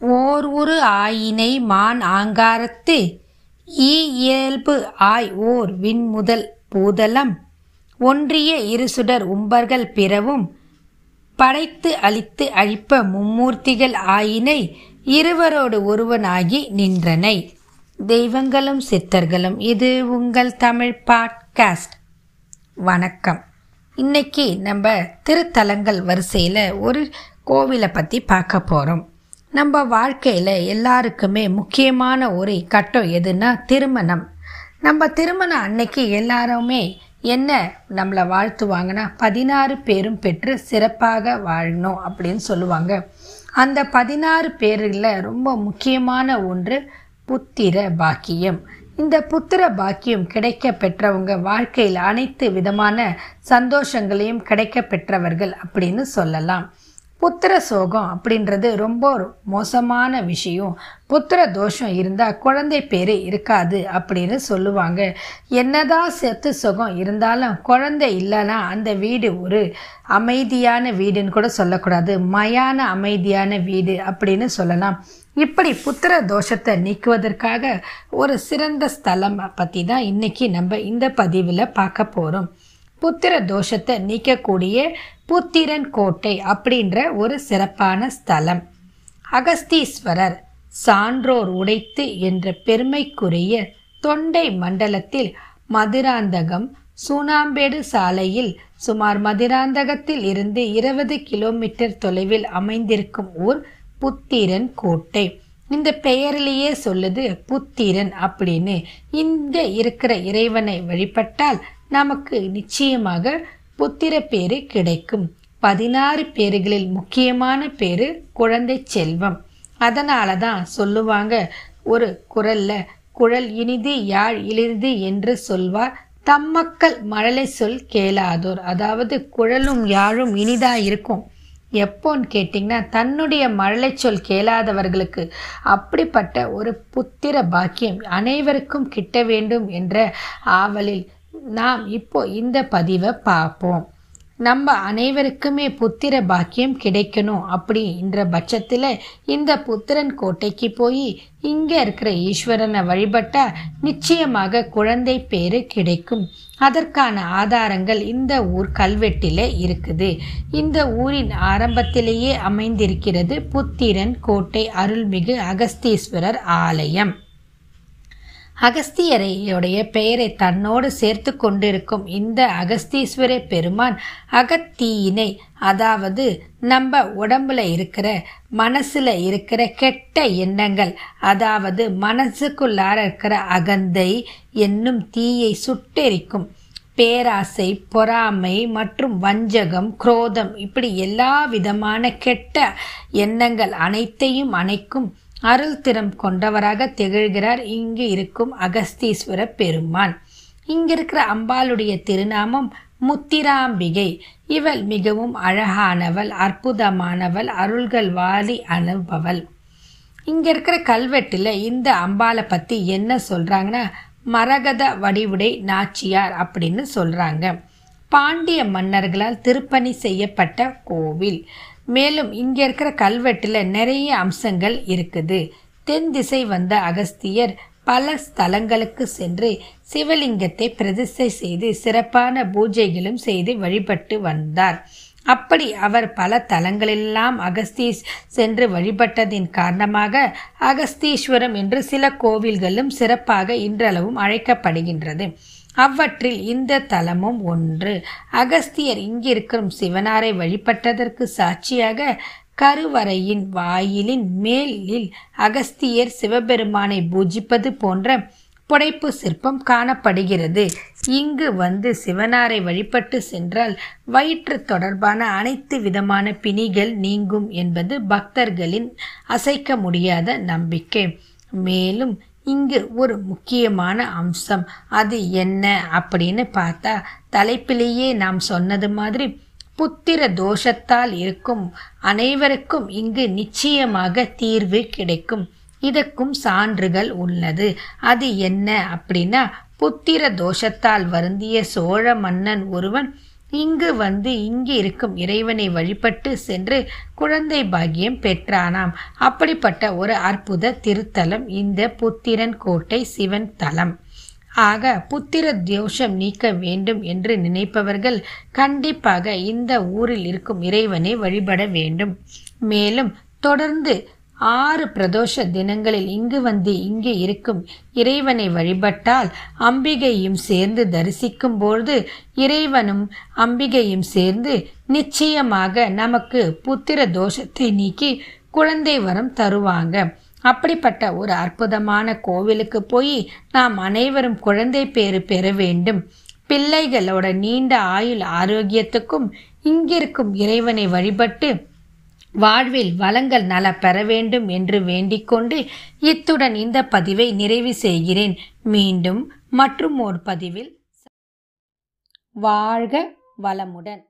ஓர் உரு ஆயினை மான் ஆங்காரத்து. ஈ இயல்பு ஆய் ஓர் விண்முதல் பூதலம். ஒன்றிய இருசுடர் உம்பர்கள் பிறவும் படைத்து அழித்து அழிப்ப மும்மூர்த்திகள் ஆயினை இருவரோடு ஒருவனாகி நின்றனை. தெய்வங்களும் சித்தர்களும் இது உங்கள் தமிழ் பாட்காஸ்ட். வணக்கம். இன்னைக்கு நம்ம திருத்தலங்கள் வரிசையில் ஒரு கோவிலை பற்றி பார்க்க போகிறோம் நம்ம வாழ்க்கையில் எல்லாருக்குமே முக்கியமான ஒரு கட்டம் எதுன்னா திருமணம். நம்ம திருமணம் அன்னைக்கு எல்லாருமே என்ன நம்மளை வாழ்த்துவாங்கன்னா பதினாறு பேரும் பெற்று சிறப்பாக வாழணும் அப்படின்னு சொல்லுவாங்க. அந்த பதினாறு பேரில் ரொம்ப முக்கியமான ஒன்று புத்திர பாக்கியம். இந்த புத்திர பாக்கியம் கிடைக்க பெற்றவங்க வாழ்க்கையில் அனைத்து விதமான சந்தோஷங்களையும் கிடைக்க பெற்றவர்கள் அப்படின்னு சொல்லலாம். புத்திர சோகம் அப்படின்றது ரொம்ப மோசமான விஷயம். புத்திர தோஷம் இருந்தால் குழந்தை பேர் இருக்காது அப்படின்னு சொல்லுவாங்க. என்னதான் செத்து சுகம் இருந்தாலும் குழந்தை இல்லைன்னா அந்த வீடு ஒரு அமைதியான வீடுன்னு கூட சொல்லக்கூடாது. மயான அமைதியான வீடு அப்படின்னு சொல்லலாம். இப்படி புத்திர தோஷத்தை நீக்குவதற்காக ஒரு சிறந்த ஸ்தலம் பற்றி தான் இன்றைக்கி நம்ம இந்த பதிவில் பார்க்க போகிறோம் புத்திர தோஷத்தை நீக்கக்கூடிய புத்திரன் கோட்டை அப்படின்ற ஒரு சிறப்பான ஸ்தலம். அகஸ்தீஸ்வரர் சான்றோர் உடைத்து என்ற பெருமைக்குரிய தொண்டை மண்டலத்தில் மதுராந்தகம் சூனாம்பேடு சாலையில் சுமார் மதுராந்தகத்தில் இருந்து இருபது கிலோமீட்டர் தொலைவில் அமைந்திருக்கும் ஊர் புத்திரன் கோட்டை. இந்த பெயரிலேயே சொல்லுது புத்திரன் அப்படின்னு. இங்கே இருக்கிற இறைவனை வழிபட்டால் நமக்கு நிச்சயமாக புத்திர பேரு கிடைக்கும். பதினாறு பேர்களில் முக்கியமான பேரு குழந்தை செல்வம். அதனால தான் சொல்லுவாங்க ஒரு குரல்ல குழல் இனிது யாழ் இழிது என்று சொல்வார். தம்மக்கள் மழலை சொல் கேளாதோர். அதாவது குழலும் யாழும் இனிதா இருக்கும். எப்போன்னு கேட்டிங்கன்னா தன்னுடைய மழலை சொல் கேளாதவர்களுக்கு அப்படிப்பட்ட ஒரு புத்திர பாக்கியம் அனைவருக்கும் கிட்ட வேண்டும் என்ற ஆவலில் நாம் இப்போ இந்த பதிவை பார்ப்போம். நம்ம அனைவருக்குமே புத்திர பாக்கியம் கிடைக்கணும் அப்படின்ற பட்சத்தில் இந்த புத்திரன் கோட்டைக்கு போய் இங்கே இருக்கிற ஈஸ்வரனை வழிபட்டால் நிச்சயமாக குழந்தை பேரு கிடைக்கும். அதற்கான ஆதாரங்கள் இந்த ஊர் கல்வெட்டில் இருக்குது. இந்த ஊரின் ஆரம்பத்திலேயே அமைந்திருக்கிறது புத்திரன் கோட்டை அருள்மிகு அகஸ்தீஸ்வரர் ஆலயம். அகஸ்தியரையுடைய பெயரை தன்னோடு சேர்த்து கொண்டிருக்கும் இந்த அகஸ்தீஸ்வர பெருமான் அகத்தீயினை அதாவது நம்ம உடம்புல இருக்கிற மனசுல இருக்கிற கெட்ட எண்ணங்கள் அதாவது மனசுக்குள்ளார இருக்கிற அகந்தை என்னும் தீயை சுட்டெரிக்கும். பேராசை பொறாமை மற்றும் வஞ்சகம் குரோதம் இப்படி எல்லா விதமான கெட்ட எண்ணங்கள் அனைத்தையும் அணைக்கும் அருள் திறம் கொண்டவராக திகழ்கிறார். இங்கு இருக்கும் அகஸ்தீஸ்வர பெருமான். இங்கிருக்கிற அம்பாளுடைய திருநாமம் முத்திராம்பிகை. இவள் மிகவும் அழகானவள் அற்புதமானவள் அருள்கள் வாரி அனுபவள். இங்க இருக்கிற கல்வெட்டுல இந்த அம்பாளை பத்தி என்ன சொல்றாங்கன்னா மரகத வடிவுடை நாச்சியார் அப்படின்னு சொல்றாங்க. பாண்டிய மன்னர்களால் திருப்பணி செய்யப்பட்ட கோவில். மேலும் இங்கே இருக்கிற கல்வெட்டுல நிறைய அம்சங்கள் இருக்குது. தென் திசை வந்த அகஸ்தியர் பல ஸ்தலங்களுக்கு சென்று சிவலிங்கத்தை பிரதிஷ்டை செய்து சிறப்பான பூஜைகளும் செய்து வழிபட்டு வந்தார். அப்படி அவர் பல தலங்களெல்லாம் அகஸ்தீஸ் சென்று வழிபட்டதின் காரணமாக அகஸ்தீஸ்வரம் என்று சில கோவில்களும் சிறப்பாக இன்றளவும் அழைக்கப்படுகின்றது. அவ்வற்றில் இந்த தலமும் ஒன்று. அகஸ்தியர் இங்கிருக்கும் சிவனாரை வழிபட்டதற்கு சாட்சியாக கருவறையின் வாயிலின் மேலில் அகஸ்தியர் சிவபெருமானை பூஜிப்பது போன்ற புடைப்பு சிற்பம் காணப்படுகிறது. இங்கு வந்து சிவனாரை வழிபட்டு சென்றால் வயிற்று தொடர்பான அனைத்து விதமான பிணிகள் நீங்கும் என்பது பக்தர்களின் அசைக்க முடியாத நம்பிக்கை. மேலும் இங்கு ஒரு முக்கியமான அம்சம். அது என்ன அப்படின்னு பார்த்தா தலைப்பிலேயே நாம் சொன்னது மாதிரி புத்திர தோஷத்தால் இருக்கும் அனைவருக்கும் இங்கு நிச்சயமாக தீர்வு கிடைக்கும். இதற்கும் சான்றுகள் உள்ளது. அது என்ன அப்படின்னா புத்திர தோஷத்தால் வருந்திய சோழ மன்னன் ஒருவன் இங்கு வந்து இங்கு இருக்கும் இறைவனை வழிபட்டு சென்று குழந்தை பாக்கியம் பெற்றானாம். அப்படிப்பட்ட ஒரு அற்புத திருத்தலம் இந்த புத்திரன் கோட்டை சிவன் தலம். ஆக புத்திர தோஷம் நீக்க வேண்டும் என்று நினைப்பவர்கள் கண்டிப்பாக இந்த ஊரில் இருக்கும் இறைவனை வழிபட வேண்டும். மேலும் தொடர்ந்து ஆறு பிரதோஷ தினங்களில் இங்கு வந்து இங்கே இருக்கும் இறைவனை வழிபட்டால் அம்பிகையும் சேர்ந்து தரிசிக்கும் பொழுது இறைவனும் அம்பிகையும் சேர்ந்து நிச்சயமாக நமக்கு புத்திர தோஷத்தை நீக்கி குழந்தை வரம் தருவாங்க. அப்படிப்பட்ட ஒரு அற்புதமான கோவிலுக்கு போய் நாம் அனைவரும் குழந்தை பேறு பெற வேண்டும். பிள்ளைகளோட நீண்ட ஆயுள் ஆரோக்கியத்துக்கும் இங்கிருக்கும் இறைவனை வழிபட்டு வாழ்வில் வளங்கள் நல பெற வேண்டும் என்று வேண்டிக்கொண்டு இத்துடன் இந்த பதிவை நிறைவு செய்கிறேன். மீண்டும் மற்றும் ஓர் பதிவில் வாழ்க வளமுடன்.